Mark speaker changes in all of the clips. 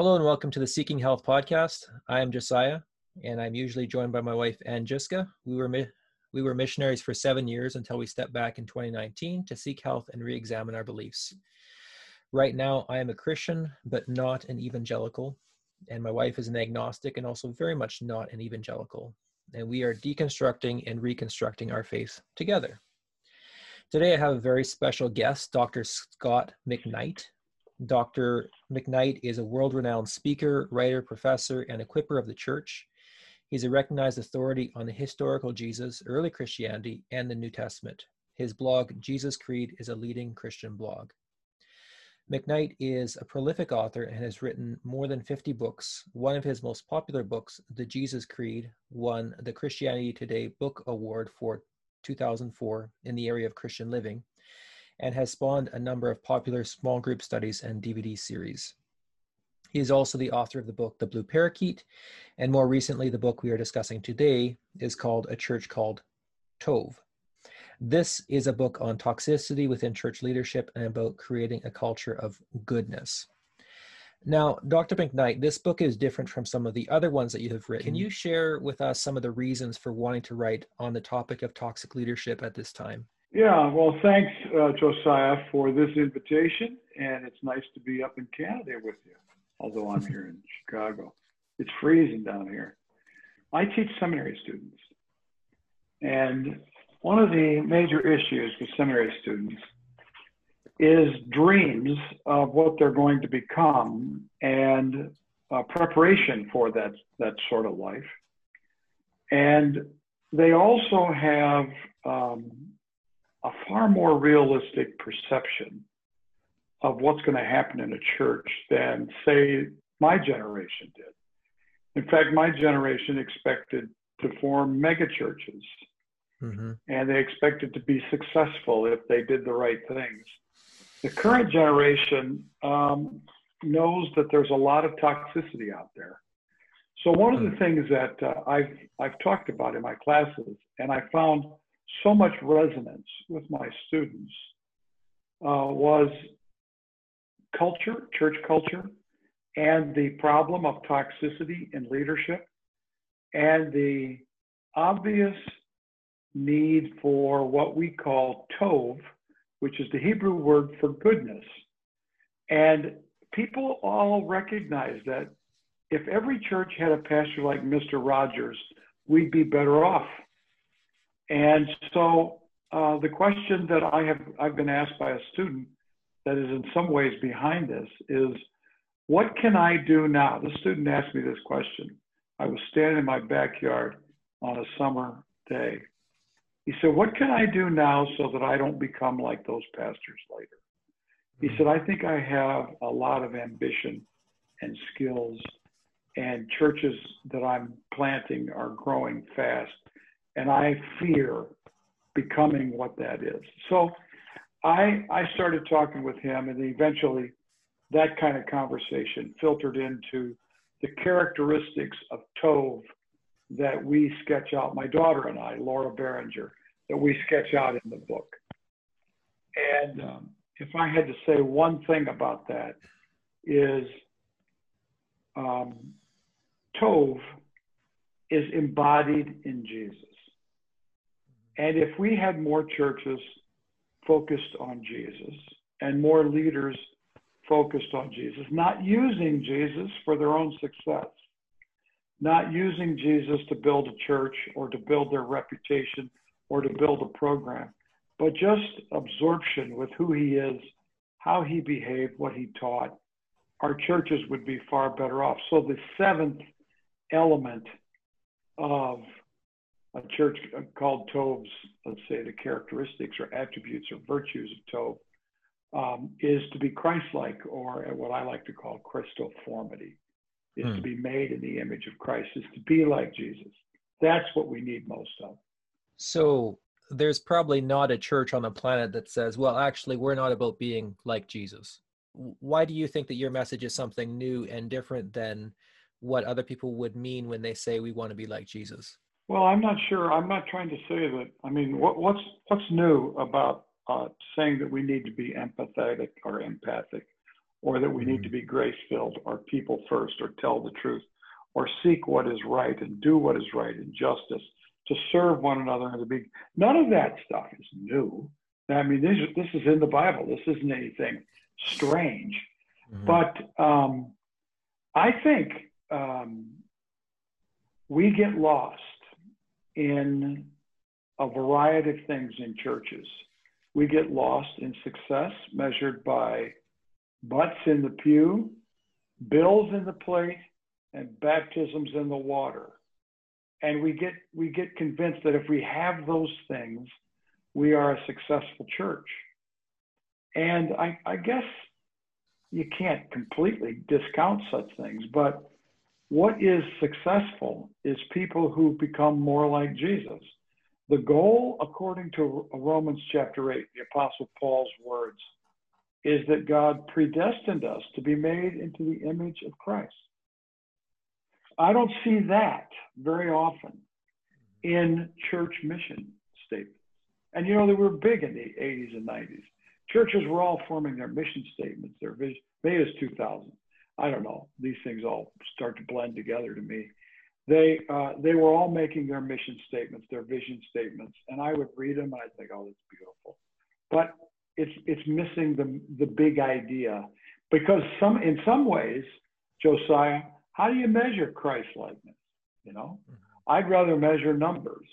Speaker 1: Hello and welcome to the Seeking Health podcast. I am Josiah, and I'm usually joined by my wife Anjiska. We were mi- we were missionaries for seven years until we stepped back in 2019 to seek health and re-examine our beliefs. Right now, I am a Christian, but not an evangelical, and my wife is an agnostic and also very much not an evangelical. And we are deconstructing and reconstructing our faith together. Today, I have a very special guest, Dr. Scot McKnight. Dr. McKnight is a world renowned speaker, writer, professor, and equiper of the church. He's a recognized authority on the historical Jesus, early Christianity, and the New Testament. His blog, Jesus Creed, is a leading Christian blog. McKnight is a prolific author and has written more than 50 books. One of his most popular books, The Jesus Creed, won the Christianity Today Book Award for 2004 in the area of Christian living and has spawned a number of popular small group studies and DVD series. He is also the author of the book The Blue Parakeet, and more recently, the book we are discussing today is called A Church Called Tov. This is a book on toxicity within church leadership and about creating a culture of goodness. Now, Dr. McKnight, this book is different from some of the other ones that you have written. Can you share with us some of the reasons for wanting to write on the topic of toxic leadership at this time?
Speaker 2: Yeah, well, thanks, uh, Josiah, for this invitation. And it's nice to be up in Canada with you, although I'm here in Chicago. It's freezing down here. I teach seminary students. And one of the major issues with seminary students is dreams of what they're going to become and uh, preparation for that, that sort of life. And they also have um, a far more realistic perception of what's going to happen in a church than, say, my generation did. In fact, my generation expected to form megachurches, mm-hmm. and they expected to be successful if they did the right things. The current generation um, knows that there's a lot of toxicity out there. So one of the hmm. things that uh, I've I've talked about in my classes, and I found so much resonance with my students uh, was culture, church culture, and the problem of toxicity in leadership, and the obvious need for what we call tov, which is the Hebrew word for goodness. And people all recognize that if every church had a pastor like Mr. Rogers, we'd be better off and so uh, the question that I have I've been asked by a student that is in some ways behind this is, what can I do now? The student asked me this question. I was standing in my backyard on a summer day. He said, What can I do now so that I don't become like those pastors later? He said, I think I have a lot of ambition and skills, and churches that I'm planting are growing fast and I fear becoming what that is. So I I started talking with him, and eventually that kind of conversation filtered into the characteristics of Tov that we sketch out, my daughter and I, Laura Barringer, that we sketch out in the book. And um, if I had to say one thing about that, is um, Tov is embodied in Jesus. And if we had more churches focused on Jesus and more leaders focused on Jesus, not using Jesus for their own success, not using Jesus to build a church or to build their reputation or to build a program, but just absorption with who he is, how he behaved, what he taught, our churches would be far better off. So the seventh element of a church called Tov's, let's say the characteristics or attributes or virtues of Tov, um, is to be Christ-like, or what I like to call Christoformity, is hmm. to be made in the image of Christ, is to be like Jesus. That's what we need most of.
Speaker 1: So there's probably not a church on the planet that says, well, actually, we're not about being like Jesus. Why do you think that your message is something new and different than what other people would mean when they say we want to be like Jesus?
Speaker 2: Well, I'm not sure. I'm not trying to say that. I mean, what, what's what's new about uh, saying that we need to be empathetic or empathic, or that we need to be grace filled or people first or tell the truth or seek what is right and do what is right and justice to serve one another and to be none of that stuff is new i mean this, this is in the bible this isn't anything strange mm-hmm. but um, i think um, we get lost in a variety of things in churches we get lost in success measured by butts in the pew, bills in the plate, and baptisms in the water. And we get we get convinced that if we have those things, we are a successful church. And I, I guess you can't completely discount such things, but what is successful is people who become more like Jesus. The goal, according to Romans chapter 8, the Apostle Paul's words, is that God predestined us to be made into the image of Christ. I don't see that very often in church mission statements. And you know, they were big in the 80s and 90s. Churches were all forming their mission statements, their vision. May is 2000. I don't know. These things all start to blend together to me. They uh, they were all making their mission statements, their vision statements, and I would read them and I'd think, oh, that's beautiful. But it's it's missing the the big idea because some in some ways, Josiah, how do you measure Christ likeness? You know, mm-hmm. I'd rather measure numbers.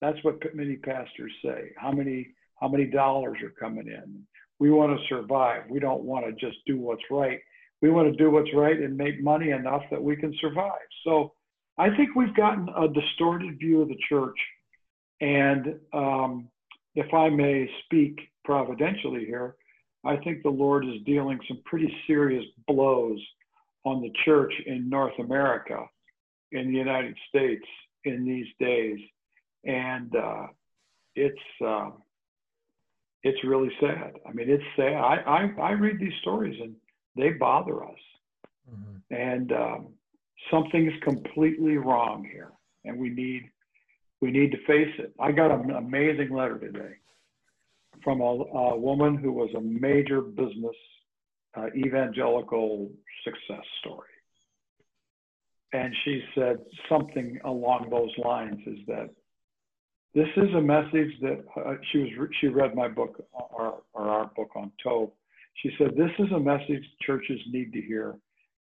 Speaker 2: That's what many pastors say. How many how many dollars are coming in? We want to survive. We don't want to just do what's right. We want to do what's right and make money enough that we can survive. So I think we've gotten a distorted view of the church. And um, if I may speak providentially here, I think the Lord is dealing some pretty serious blows on the church in North America, in the United States in these days, and uh, it's uh, it's really sad. I mean, it's sad. I I, I read these stories and they bother us, mm-hmm. and um, something is completely wrong here, and we need we need to face it. I got an amazing letter today from a, a woman who was a major business uh, evangelical success story. And she said something along those lines is that this is a message that uh, she was she read my book or, or our book on Tov. She said this is a message churches need to hear,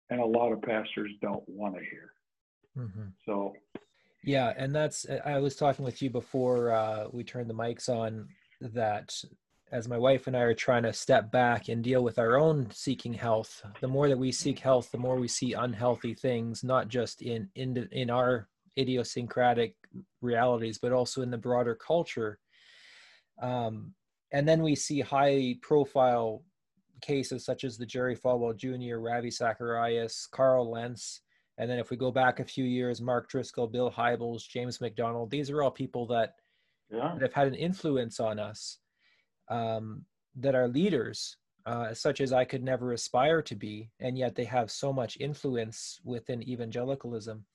Speaker 2: and a lot of pastors don't want to hear. Mm-hmm. So,
Speaker 1: yeah, and that's I was talking with you before uh, we turned the mics on that as my wife and I are trying to step back and deal with our own seeking health, the more that we seek health, the more we see unhealthy things, not just in in in our idiosyncratic realities, but also in the broader culture. Um, and then we see high profile cases such as the Jerry Falwell Jr., Ravi Zacharias, Carl Lentz. And then if we go back a few years, Mark Driscoll, Bill Hybels, James MacDonald, these are all people that, yeah. that have had an influence on us um, that are leaders, uh, such as I could never aspire to be, and yet they have so much influence within evangelicalism.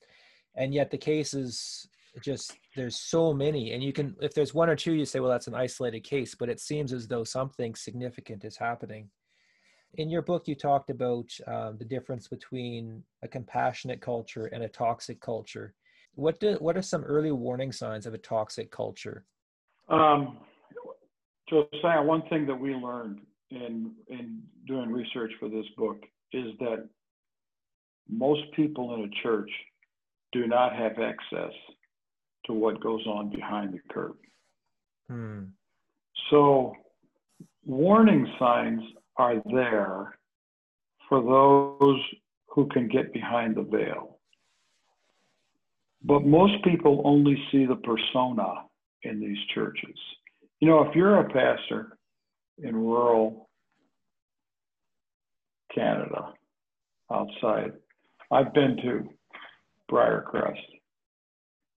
Speaker 1: And yet the cases just there's so many and you can if there's one or two you say well that's an isolated case but it seems as though something significant is happening in your book you talked about um, the difference between a compassionate culture and a toxic culture what do what are some early warning signs of a toxic culture
Speaker 2: um, Josiah, one thing that we learned in in doing research for this book is that most people in a church do not have access to what goes on behind the curtain. Hmm. So, warning signs are there for those who can get behind the veil. But most people only see the persona in these churches. You know, if you're a pastor in rural Canada, outside, I've been to Briercrest.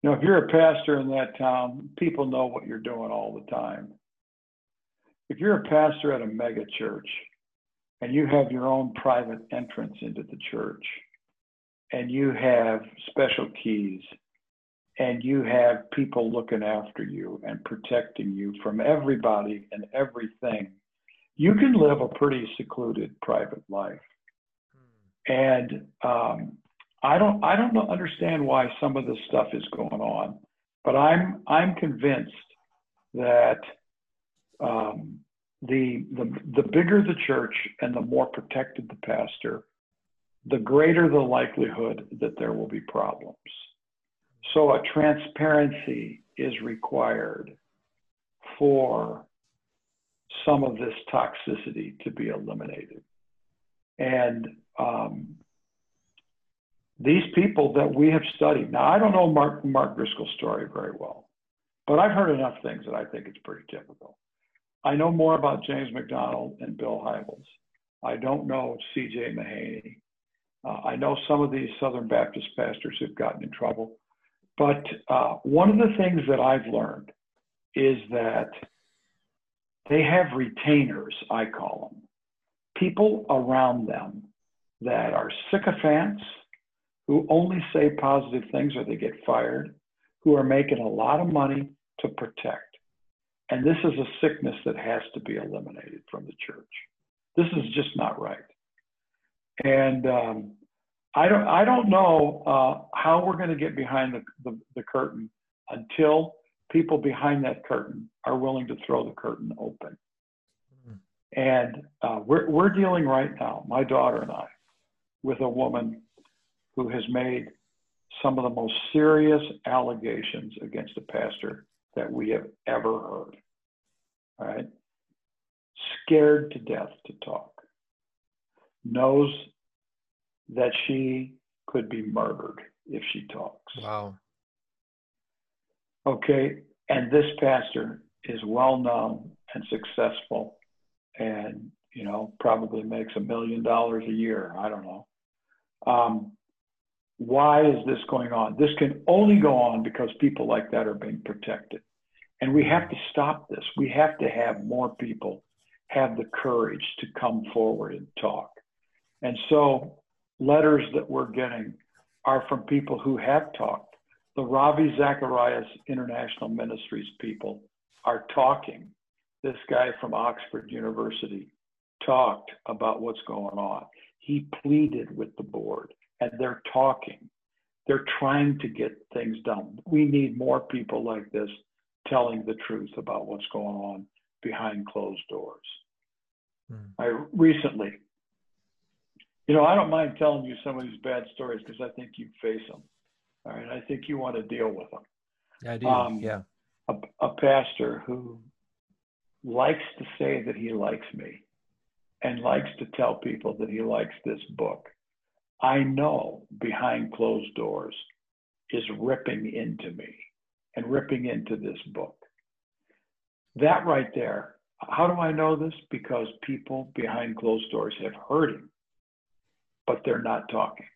Speaker 2: You know, if you're a pastor in that town, people know what you're doing all the time. If you're a pastor at a mega church and you have your own private entrance into the church. And you have special keys. And you have people looking after you and protecting you from everybody and everything, you can live a pretty secluded private life. And um, I don't I don't understand why some of this stuff is going on, but I'm I'm convinced that um, the the the bigger the church and the more protected the pastor, the greater the likelihood that there will be problems. So a transparency is required for some of this toxicity to be eliminated. And um, these people that we have studied, now I don't know Mark, Mark Driscoll's story very well, but I've heard enough things that I think it's pretty typical. I know more about James MacDonald and Bill Hybels. I don't know C.J. Mahaney. Uh, I know some of these Southern Baptist pastors have gotten in trouble. But uh, one of the things that I've learned is that they have retainers, I call them, people around them that are sycophants who only say positive things or they get fired, who are making a lot of money to protect. And this is a sickness that has to be eliminated from the church. This is just not right. And um, I don't, I don't know uh, how we're going to get behind the, the, the curtain until people behind that curtain are willing to throw the curtain open. Mm-hmm. And uh, we're, we're dealing right now, my daughter and I, with a woman who has made some of the most serious allegations against a pastor that we have ever heard. All right? Scared to death to talk. Knows that she could be murdered if she talks.
Speaker 1: Wow.
Speaker 2: Okay. And this pastor is well known and successful and, you know, probably makes a million dollars a year. I don't know. Um, why is this going on? This can only go on because people like that are being protected. And we have to stop this. We have to have more people have the courage to come forward and talk. And so, letters that we're getting are from people who have talked. The Ravi Zacharias International Ministries people are talking. This guy from Oxford University talked about what's going on. He pleaded with the board, and they're talking. They're trying to get things done. We need more people like this telling the truth about what's going on behind closed doors. Hmm. I recently, you know, I don't mind telling you some of these bad stories because I think you face them. All right. I think you want to deal with them.
Speaker 1: I do. Um, yeah.
Speaker 2: A, a pastor who likes to say that he likes me and likes to tell people that he likes this book. I know behind closed doors is ripping into me and ripping into this book. That right there, how do I know this? Because people behind closed doors have heard him, but they're not talking.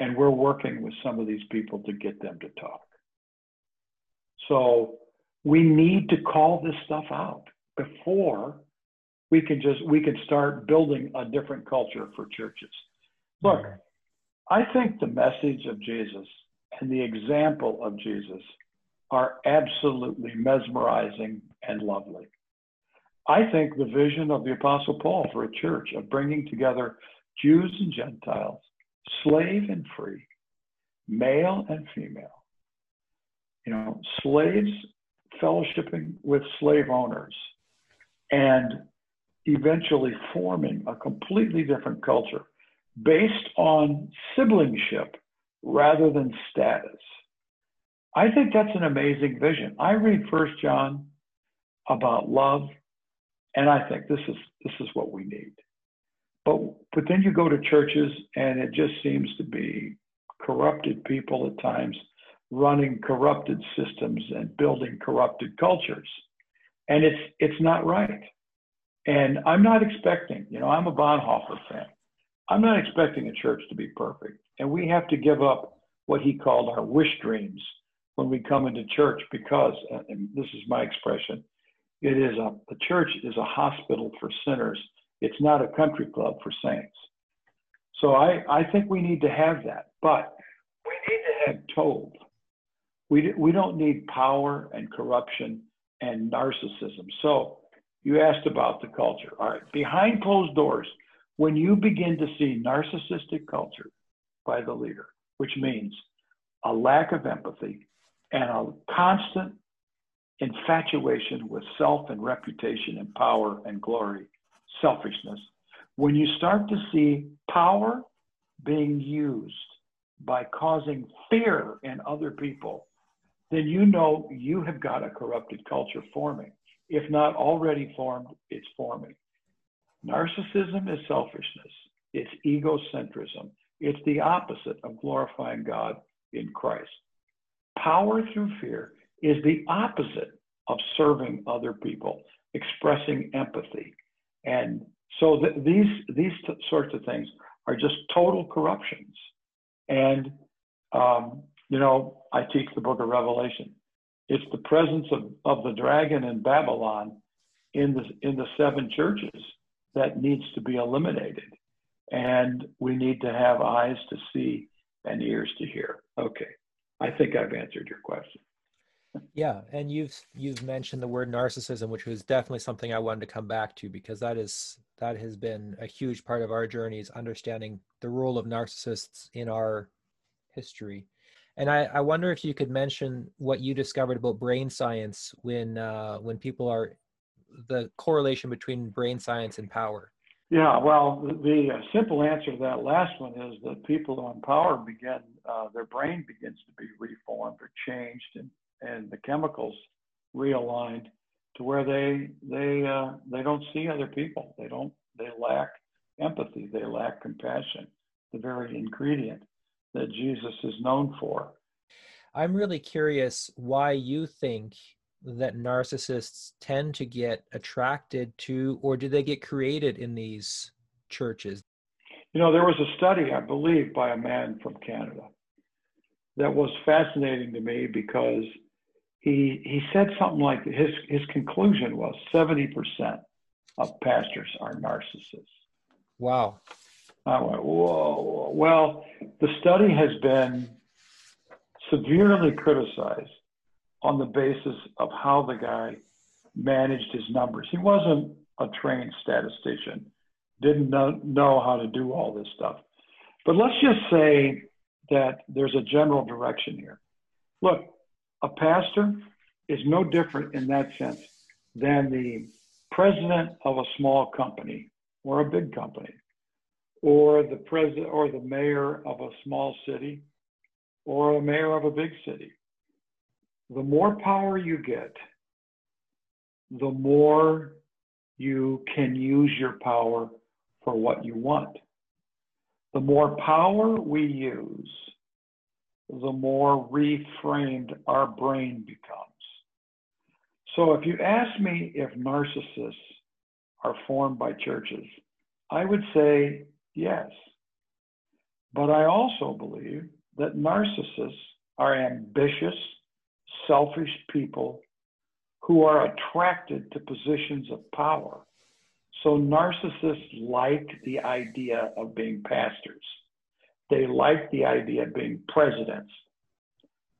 Speaker 2: And we're working with some of these people to get them to talk. So we need to call this stuff out before we can just we can start building a different culture for churches. Look, mm-hmm. I think the message of Jesus and the example of Jesus are absolutely mesmerizing and lovely. I think the vision of the Apostle Paul for a church of bringing together Jews and Gentiles, slave and free, male and female, you know, slaves fellowshipping with slave owners, and eventually forming a completely different culture based on siblingship rather than status. I think that's an amazing vision. I read First John about love, and I think this is this is what we need. But but then you go to churches, and it just seems to be corrupted people at times running corrupted systems and building corrupted cultures, and it's it's not right. And I'm not expecting, you know, I'm a Bonhoeffer fan. I'm not expecting a church to be perfect. And we have to give up what he called our wish dreams when we come into church because, uh, and this is my expression, it is a, the church is a hospital for sinners. It's not a country club for saints. So I, I think we need to have that, but we need to have told. We, we don't need power and corruption and narcissism. So you asked about the culture. All right, behind closed doors, when you begin to see narcissistic culture by the leader, which means a lack of empathy and a constant infatuation with self and reputation and power and glory, selfishness, when you start to see power being used by causing fear in other people, then you know you have got a corrupted culture forming. If not already formed, it's forming. Narcissism is selfishness, it's egocentrism, it's the opposite of glorifying God in Christ. Power through fear is the opposite of serving other people, expressing empathy. And so th- these, these t- sorts of things are just total corruptions. And, um, you know, I teach the book of Revelation. It's the presence of, of the dragon in Babylon in the, in the seven churches that needs to be eliminated. And we need to have eyes to see and ears to hear. Okay. I think I've answered your question.
Speaker 1: Yeah, and you've you've mentioned the word narcissism, which was definitely something I wanted to come back to because that is that has been a huge part of our journeys, understanding the role of narcissists in our history. And I, I wonder if you could mention what you discovered about brain science when uh, when people are the correlation between brain science and power.
Speaker 2: Yeah, well, the, uh, simple answer to that last one is that people on power begin uh, their brain begins to be reformed or changed, and and the chemicals realigned to where they they uh, they don't see other people. They don't they lack empathy. They lack compassion. The very ingredient that Jesus is known for.
Speaker 1: I'm really curious why you think that narcissists tend to get attracted to, or do they get created in these churches?
Speaker 2: You know, there was a study, I believe, by a man from Canada that was fascinating to me because he he said something like his his conclusion was 70% of pastors are narcissists.
Speaker 1: Wow.
Speaker 2: I went, whoa. Well, the study has been severely criticized on the basis of how the guy managed his numbers. He wasn't a trained statistician, didn't know, how to do all this stuff. But let's just say that there's a general direction here. Look, a pastor is no different in that sense than the president of a small company or a big company or the president or the mayor of a small city or a mayor of a big city. The more power you get, the more you can use your power for what you want. The more power we use, the more reframed our brain becomes. So if you ask me if narcissists are formed by churches, I would say yes. But I also believe that narcissists are ambitious, selfish people who are attracted to positions of power. So narcissists like the idea of being pastors. They like the idea of being presidents.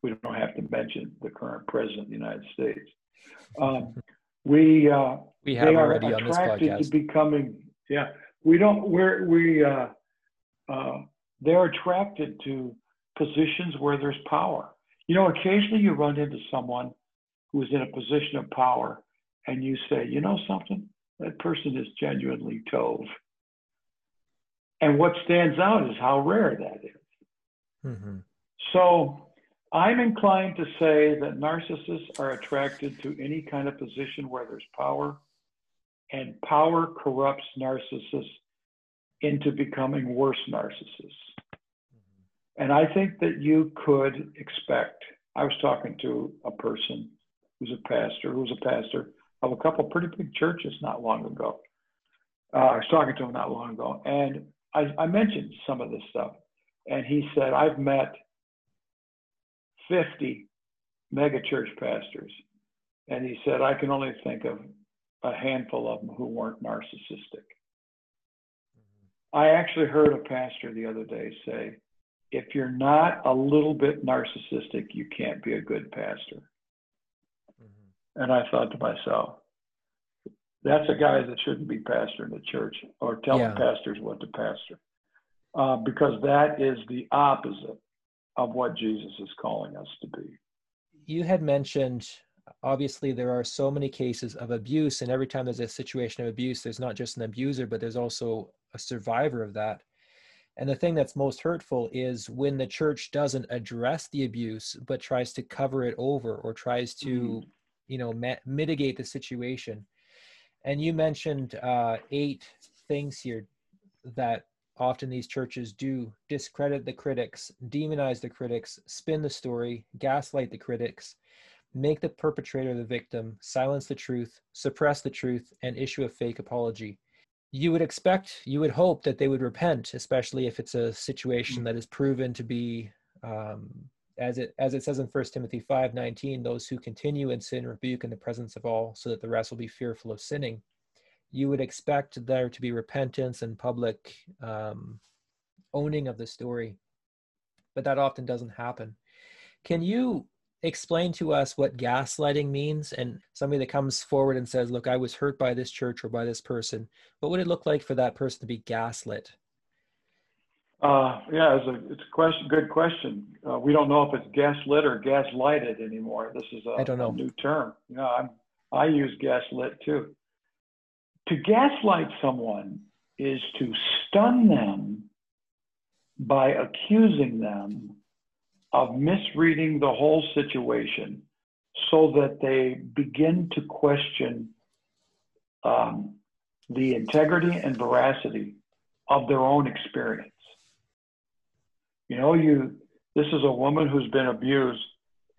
Speaker 2: We don't have to mention the current president of the United States. Um, we uh,
Speaker 1: we have already on this
Speaker 2: podcast. to becoming yeah. We don't we're we uh, uh, they're attracted to positions where there's power. You know, occasionally you run into someone who's in a position of power, and you say, you know something, that person is genuinely Tov. And what stands out is how rare that is. Mm-hmm. So I'm inclined to say that narcissists are attracted to any kind of position where there's power, and power corrupts narcissists into becoming worse narcissists. Mm-hmm. And I think that you could expect. I was talking to a person who's a pastor, who was a pastor of a couple pretty big churches not long ago. Uh, I was talking to him not long ago, and I, I mentioned some of this stuff, and he said, I've met 50 megachurch pastors. And he said, I can only think of a handful of them who weren't narcissistic. I actually heard a pastor the other day say, if you're not a little bit narcissistic, you can't be a good pastor. Mm-hmm. And I thought to myself, That's a guy that shouldn't be pastoring the church or telling
Speaker 1: Yeah.
Speaker 2: pastors what to pastor, uh, because that is the opposite of what Jesus is calling us to be.
Speaker 1: You had mentioned obviously there are so many cases of abuse and every time there's a situation of abuse there's not just an abuser but there's also a survivor of that and the thing that's most hurtful is when the church doesn't address the abuse but tries to cover it over or tries to you know ma- mitigate the situation and you mentioned uh, eight things here that often these churches do discredit the critics demonize the critics spin the story gaslight the critics make the perpetrator the victim, silence the truth, suppress the truth, and issue a fake apology. You would expect, you would hope that they would repent, especially if it's a situation that is proven to be, um, as it as it says in First Timothy five nineteen, those who continue in sin rebuke in the presence of all, so that the rest will be fearful of sinning. You would expect there to be repentance and public um, owning of the story, but that often doesn't happen. Can you explain to us what gaslighting means and somebody that comes forward and says look i was hurt by this church or by this person what would it look like for that person to be gaslit
Speaker 2: Uh, yeah, it's a it's a question. Good question. Uh, we don't know if it's gaslit or gaslighted anymore. This is a,
Speaker 1: I don't know.
Speaker 2: new term. You know, I'm, I use gaslit too. To gaslight someone is to stun them by accusing them of misreading the whole situation, so that they begin to question um, the integrity and veracity of their own experience. You know, you this is a woman who's been abused,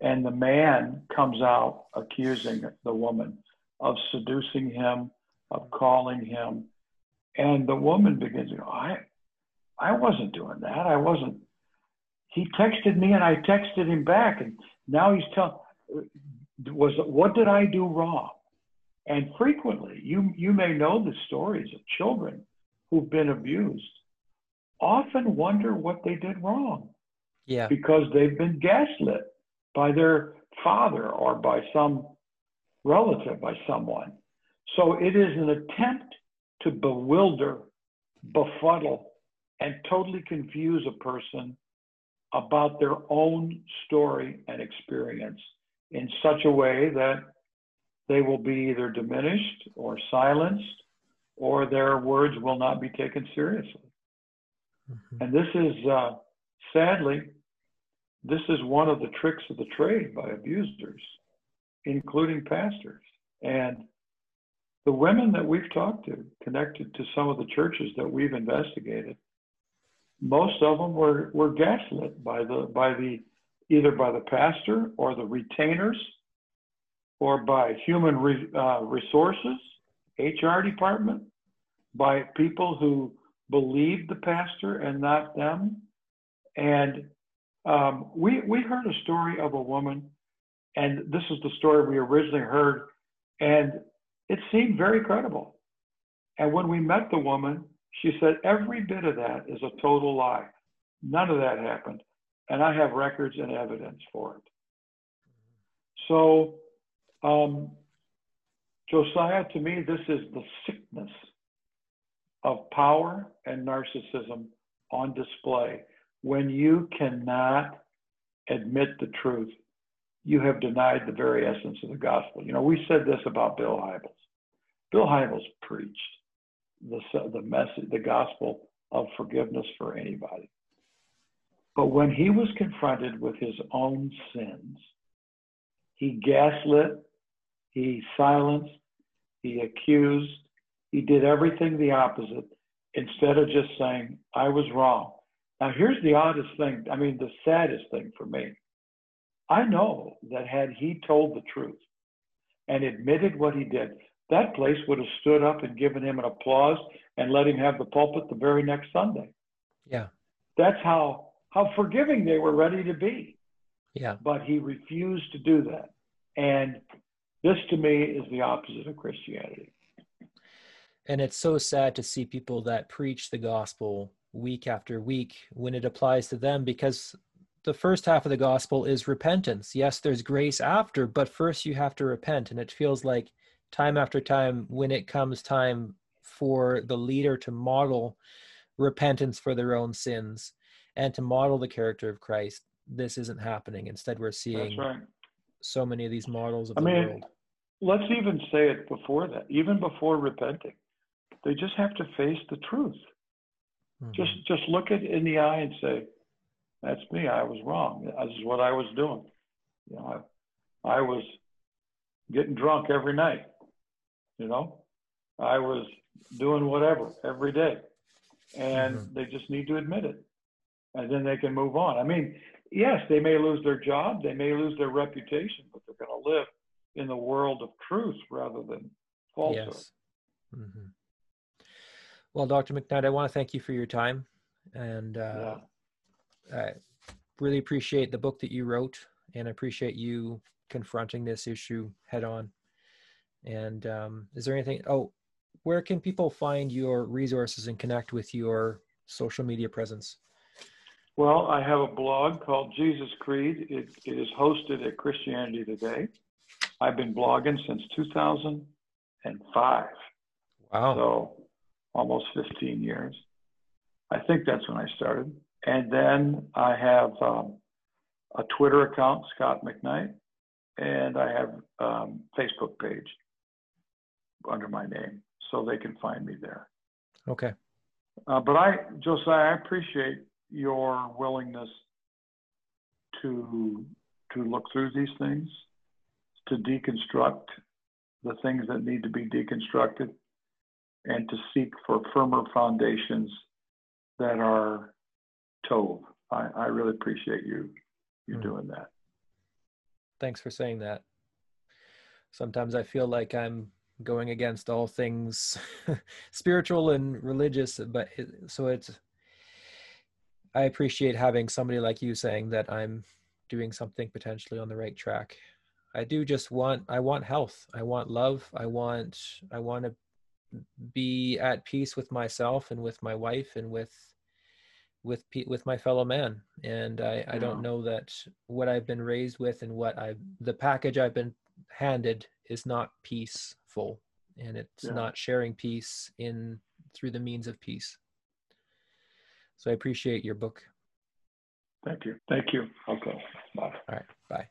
Speaker 2: and the man comes out accusing the woman of seducing him, of calling him, and the woman begins to go, I I wasn't doing that. I wasn't. He texted me and I texted him back, and now he's telling was what did I do wrong? And frequently, you you may know the stories of children who've been abused often wonder what they did wrong
Speaker 1: yeah
Speaker 2: because they've been gaslit by their father or by some relative, by someone. So it is an attempt to bewilder, befuddle, and totally confuse a person about their own story and experience in such a way that they will be either diminished or silenced or their words will not be taken seriously.
Speaker 1: Mhm.
Speaker 2: And this is, uh, sadly, this is one of the tricks of the trade by abusers, including pastors. And the women that we've talked to, connected to some of the churches that we've investigated, most of them were, were gaslit by the by the either by the pastor or the retainers or by human re, uh, resources, HR department, by people who believed the pastor and not them. And um, we we heard a story of a woman, and this is the story we originally heard, and it seemed very credible. And when we met the woman, she said every bit of that is a total lie. None of that happened, and I have records and evidence for it. So, um, Josiah, to me, this is the sickness of power and narcissism on display. When you cannot admit the truth, you have denied the very essence of the gospel. You know, we said this about Bill Hybels. Bill Hybels preached the, the message, the gospel of forgiveness for anybody. But when he was confronted with his own sins, he gaslit, he silenced, he accused, he did everything the opposite instead of just saying, I was wrong. Now, here's the oddest thing I mean, the saddest thing for me. I know that had he told the truth and admitted what he did, that place would have stood up and given him an applause and let him have the pulpit the very next Sunday.
Speaker 1: yeah
Speaker 2: That's how how forgiving they were ready to be.
Speaker 1: yeah
Speaker 2: But he refused to do that. And this to me is the opposite of Christianity.
Speaker 1: and it's so sad to see people that preach the gospel week after week when it applies to them because the first half of the gospel is repentance yes there's grace after but first you have to repent and it feels like time after time when it comes time for the leader to model repentance for their own sins and to model the character of Christ, this isn't happening. Instead, we're seeing
Speaker 2: right.
Speaker 1: so many of these models of
Speaker 2: I
Speaker 1: the
Speaker 2: mean,
Speaker 1: world.
Speaker 2: Let's even say it before that, even before repenting. They just have to face the truth.
Speaker 1: Mhm.
Speaker 2: Just just look it in the eye and say, "That's me. I was wrong. This is what I was doing. You know, I, I was getting drunk every night. You know, I was doing whatever every day, and
Speaker 1: Mhm.
Speaker 2: they just need to admit it, and then they can move on. I mean, yes, they may lose their job, they may lose their reputation, but they're going to live in the world of truth rather than falsehood.
Speaker 1: Yes. hmm Well, Dr. McKnight, I want to thank you for your time, and uh, I really appreciate the book that you wrote, and I appreciate you confronting this issue head on. And um, is there anything? Oh, where can people find your resources and connect with your social media presence?
Speaker 2: Well, I have a blog called Jesus Creed. It, it is hosted at Christianity Today. I've been blogging since 2005,
Speaker 1: Wow.
Speaker 2: so almost 15 years. I think that's when I started. And then I have um, a Twitter account, Scot McKnight, and I have um, Facebook page under my name, so they can find me there.
Speaker 1: Okay.
Speaker 2: Uh, but I, Josiah, I appreciate your willingness to to look through these things, to deconstruct the things that need to be deconstructed, and to seek for firmer foundations that are tov. I, I really appreciate you you
Speaker 1: Mm.
Speaker 2: doing that.
Speaker 1: Thanks for saying that. Sometimes I feel like I'm going against all things spiritual and religious, but it, so it's. I appreciate having somebody like you saying that I'm doing something potentially on the right track. I do just want I want health. I want love. I want I want to be at peace with myself and with my wife and with with with my fellow man and i i don't know that what i've been raised with and what i the package i've been handed is not and it's
Speaker 2: Yeah.
Speaker 1: not sharing peace in through the means of peace so i appreciate your book
Speaker 2: Thank you. Thank you. Okay. Bye.
Speaker 1: all right bye